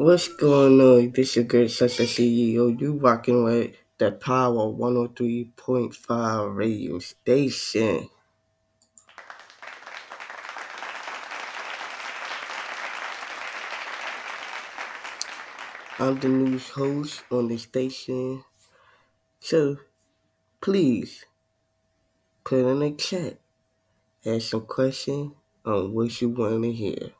What's going on? This your great Sasha CEO. You rocking with the Power 103.5 radio station. I'm the news host on the station. So please put in the chat. Ask some question on what you want to hear.